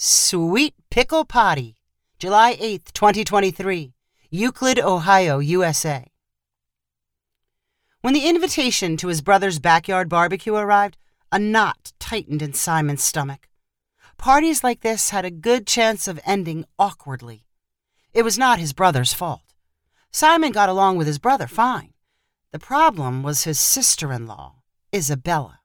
Sweet Pickle Potty, July 8th, 2023, Euclid, Ohio, USA. When the invitation to his brother's backyard barbecue arrived, a knot tightened in Simon's stomach. Parties like this had a good chance of ending awkwardly. It was not his brother's fault. Simon got along with his brother fine. The problem was his sister in law, Isabella.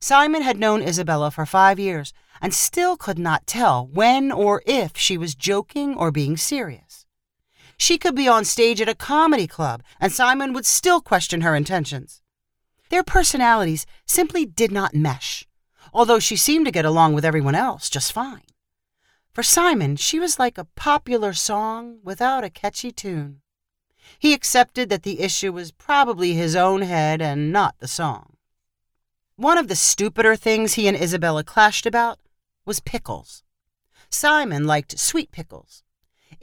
Simon had known Isabella for five years and still could not tell when or if she was joking or being serious. She could be on stage at a comedy club, and Simon would still question her intentions. Their personalities simply did not mesh, although she seemed to get along with everyone else just fine. For Simon, she was like a popular song without a catchy tune. He accepted that the issue was probably his own head and not the song. One of the stupider things he and Isabella clashed about was pickles. Simon liked sweet pickles.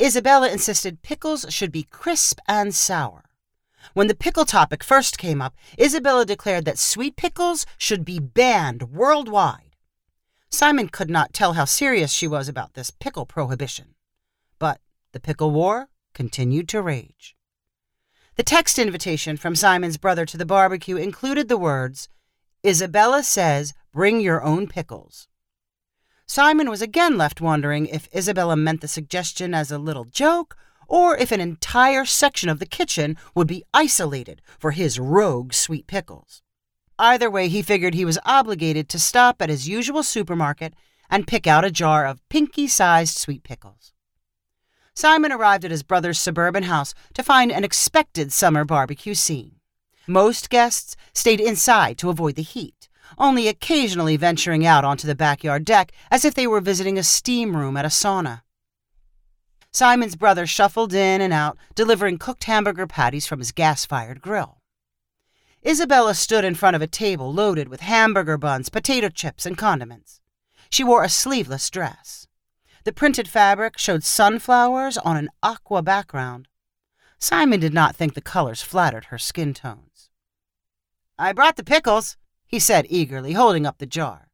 Isabella insisted pickles should be crisp and sour. When the pickle topic first came up, Isabella declared that sweet pickles should be banned worldwide. Simon could not tell how serious she was about this pickle prohibition. But the pickle war continued to rage. The text invitation from Simon's brother to the barbecue included the words, Isabella says, bring your own pickles. Simon was again left wondering if Isabella meant the suggestion as a little joke or if an entire section of the kitchen would be isolated for his rogue sweet pickles. Either way, he figured he was obligated to stop at his usual supermarket and pick out a jar of pinky sized sweet pickles. Simon arrived at his brother's suburban house to find an expected summer barbecue scene. Most guests stayed inside to avoid the heat, only occasionally venturing out onto the backyard deck as if they were visiting a steam room at a sauna. Simon's brother shuffled in and out, delivering cooked hamburger patties from his gas fired grill. Isabella stood in front of a table loaded with hamburger buns, potato chips, and condiments. She wore a sleeveless dress. The printed fabric showed sunflowers on an aqua background. Simon did not think the colors flattered her skin tones. I brought the pickles, he said eagerly, holding up the jar.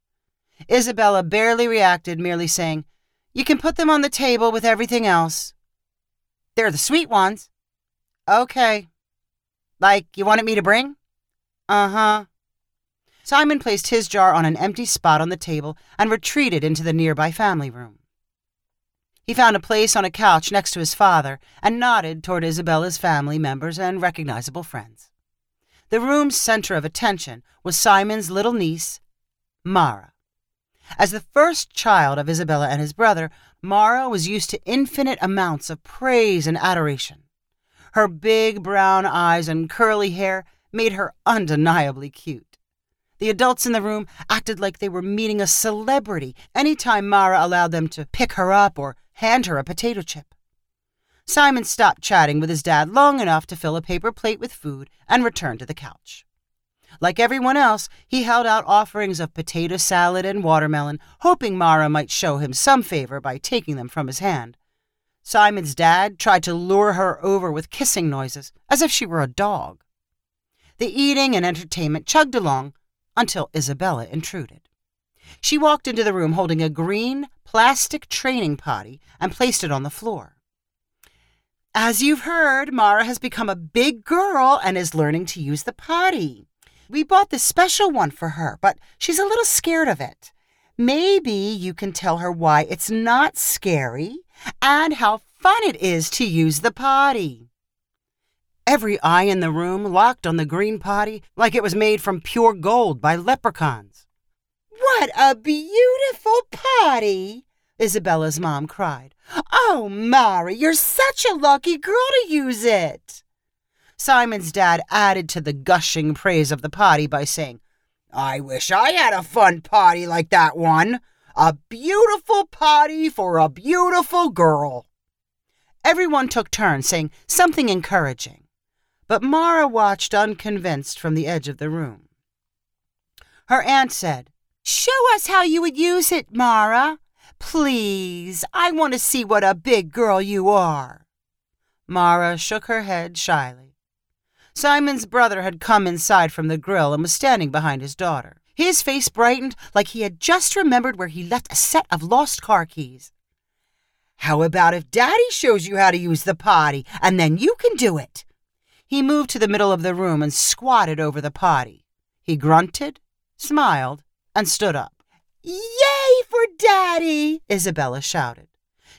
Isabella barely reacted, merely saying, You can put them on the table with everything else. They're the sweet ones. Okay. Like you wanted me to bring? Uh huh. Simon placed his jar on an empty spot on the table and retreated into the nearby family room. He found a place on a couch next to his father and nodded toward Isabella's family members and recognizable friends. The room's center of attention was Simon's little niece, Mara. As the first child of Isabella and his brother, Mara was used to infinite amounts of praise and adoration. Her big brown eyes and curly hair made her undeniably cute. The adults in the room acted like they were meeting a celebrity any time Mara allowed them to pick her up or hand her a potato chip. Simon stopped chatting with his dad long enough to fill a paper plate with food and return to the couch. Like everyone else, he held out offerings of potato salad and watermelon, hoping Mara might show him some favor by taking them from his hand. Simon's dad tried to lure her over with kissing noises, as if she were a dog. The eating and entertainment chugged along until Isabella intruded. She walked into the room holding a green plastic training potty and placed it on the floor. As you've heard, Mara has become a big girl and is learning to use the potty. We bought this special one for her, but she's a little scared of it. Maybe you can tell her why it's not scary and how fun it is to use the potty. Every eye in the room locked on the green potty like it was made from pure gold by leprechauns. What a beautiful potty! Isabella's mom cried. Oh, Mara, you're such a lucky girl to use it. Simon's dad added to the gushing praise of the potty by saying, I wish I had a fun potty like that one. A beautiful potty for a beautiful girl. Everyone took turns saying something encouraging, but Mara watched unconvinced from the edge of the room. Her aunt said, Show us how you would use it, Mara. Please, I want to see what a big girl you are. Mara shook her head shyly. Simon's brother had come inside from the grill and was standing behind his daughter. His face brightened like he had just remembered where he left a set of lost car keys. How about if Daddy shows you how to use the potty, and then you can do it? He moved to the middle of the room and squatted over the potty. He grunted, smiled, and stood up. Yay for Daddy! Isabella shouted.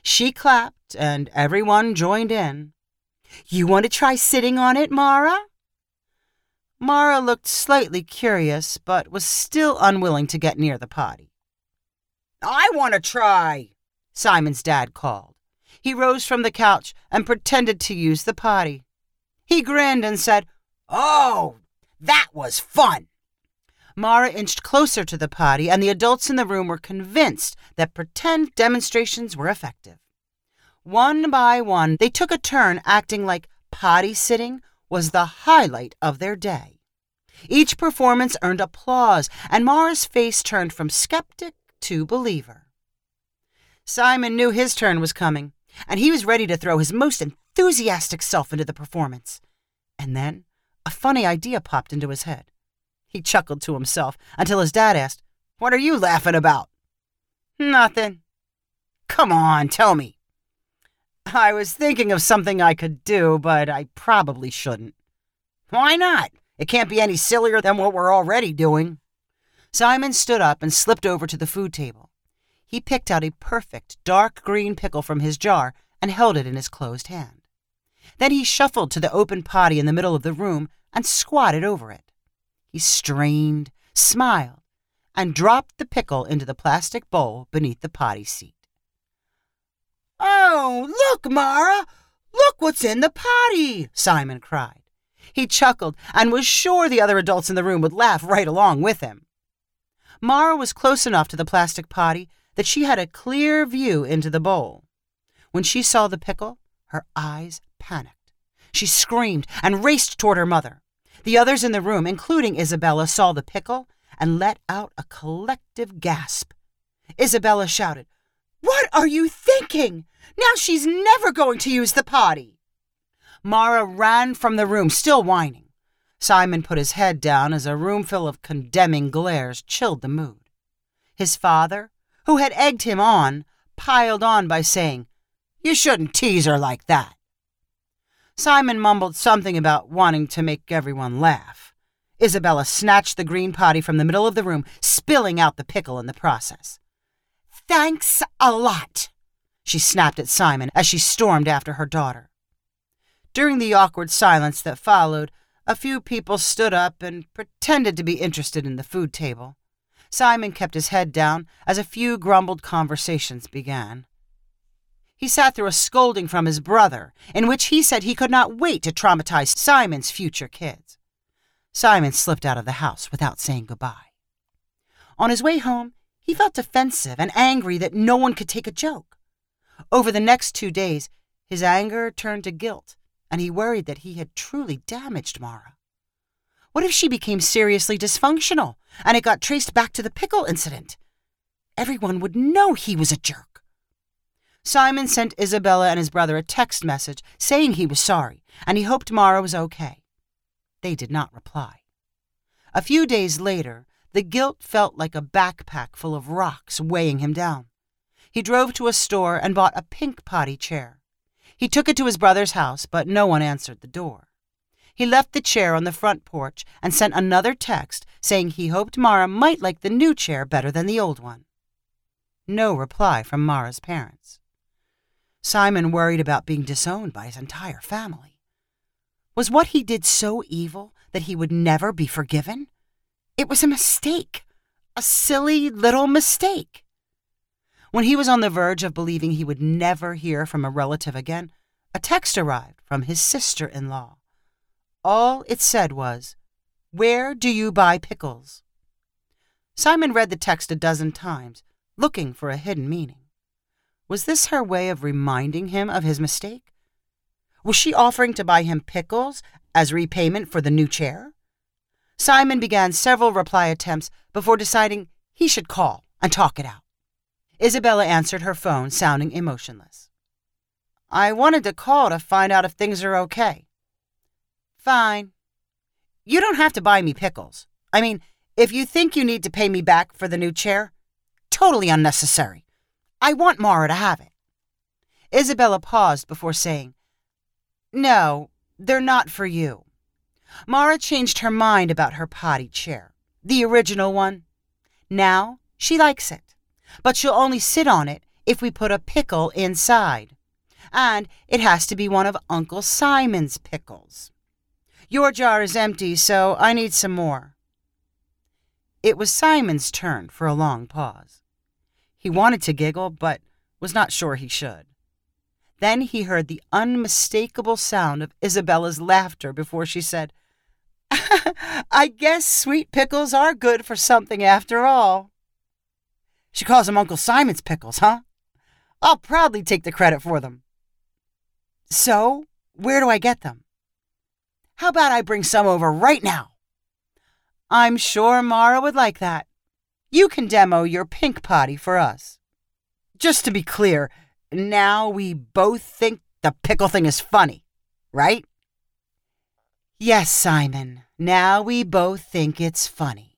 She clapped, and everyone joined in. You want to try sitting on it, Mara? Mara looked slightly curious, but was still unwilling to get near the potty. I want to try, Simon's dad called. He rose from the couch and pretended to use the potty. He grinned and said, Oh, that was fun. Mara inched closer to the potty, and the adults in the room were convinced that pretend demonstrations were effective. One by one, they took a turn acting like potty sitting was the highlight of their day. Each performance earned applause, and Mara's face turned from skeptic to believer. Simon knew his turn was coming, and he was ready to throw his most enthusiastic self into the performance. And then a funny idea popped into his head. He chuckled to himself until his dad asked, What are you laughing about? Nothing. Come on, tell me. I was thinking of something I could do, but I probably shouldn't. Why not? It can't be any sillier than what we're already doing. Simon stood up and slipped over to the food table. He picked out a perfect dark green pickle from his jar and held it in his closed hand. Then he shuffled to the open potty in the middle of the room and squatted over it. He strained, smiled, and dropped the pickle into the plastic bowl beneath the potty seat. Oh, look, Mara! Look what's in the potty! Simon cried. He chuckled and was sure the other adults in the room would laugh right along with him. Mara was close enough to the plastic potty that she had a clear view into the bowl. When she saw the pickle, her eyes panicked. She screamed and raced toward her mother. The others in the room, including Isabella, saw the pickle and let out a collective gasp. Isabella shouted, What are you thinking? Now she's never going to use the potty. Mara ran from the room, still whining. Simon put his head down as a roomful of condemning glares chilled the mood. His father, who had egged him on, piled on by saying, You shouldn't tease her like that. Simon mumbled something about wanting to make everyone laugh. Isabella snatched the green potty from the middle of the room, spilling out the pickle in the process. Thanks a lot, she snapped at Simon as she stormed after her daughter. During the awkward silence that followed, a few people stood up and pretended to be interested in the food table. Simon kept his head down as a few grumbled conversations began. He sat through a scolding from his brother, in which he said he could not wait to traumatize Simon's future kids. Simon slipped out of the house without saying goodbye. On his way home, he felt defensive and angry that no one could take a joke. Over the next two days, his anger turned to guilt, and he worried that he had truly damaged Mara. What if she became seriously dysfunctional and it got traced back to the pickle incident? Everyone would know he was a jerk. Simon sent Isabella and his brother a text message saying he was sorry and he hoped Mara was okay. They did not reply. A few days later, the guilt felt like a backpack full of rocks weighing him down. He drove to a store and bought a pink potty chair. He took it to his brother's house, but no one answered the door. He left the chair on the front porch and sent another text saying he hoped Mara might like the new chair better than the old one. No reply from Mara's parents. Simon worried about being disowned by his entire family. Was what he did so evil that he would never be forgiven? It was a mistake, a silly little mistake. When he was on the verge of believing he would never hear from a relative again, a text arrived from his sister in law. All it said was, Where do you buy pickles? Simon read the text a dozen times, looking for a hidden meaning. Was this her way of reminding him of his mistake? Was she offering to buy him pickles as repayment for the new chair? Simon began several reply attempts before deciding he should call and talk it out. Isabella answered her phone, sounding emotionless. I wanted to call to find out if things are okay. Fine. You don't have to buy me pickles. I mean, If you think you need to pay me back for the new chair, totally unnecessary. I want Mara to have it. Isabella paused before saying, No, they're not for you. Mara changed her mind about her potty chair, the original one. Now she likes it, but she'll only sit on it if we put a pickle inside. And it has to be one of Uncle Simon's pickles. Your jar is empty, so I need some more. It was Simon's turn for a long pause. He wanted to giggle, but was not sure he should. Then he heard the unmistakable sound of Isabella's laughter before she said, I guess sweet pickles are good for something after all. She calls them Uncle Simon's pickles, huh? I'll proudly take the credit for them. So, where do I get them? How about I bring some over right now? I'm sure Mara would like that. You can demo your pink potty for us. Just to be clear, now we both think the pickle thing is funny, right? Yes, Simon. Now we both think it's funny.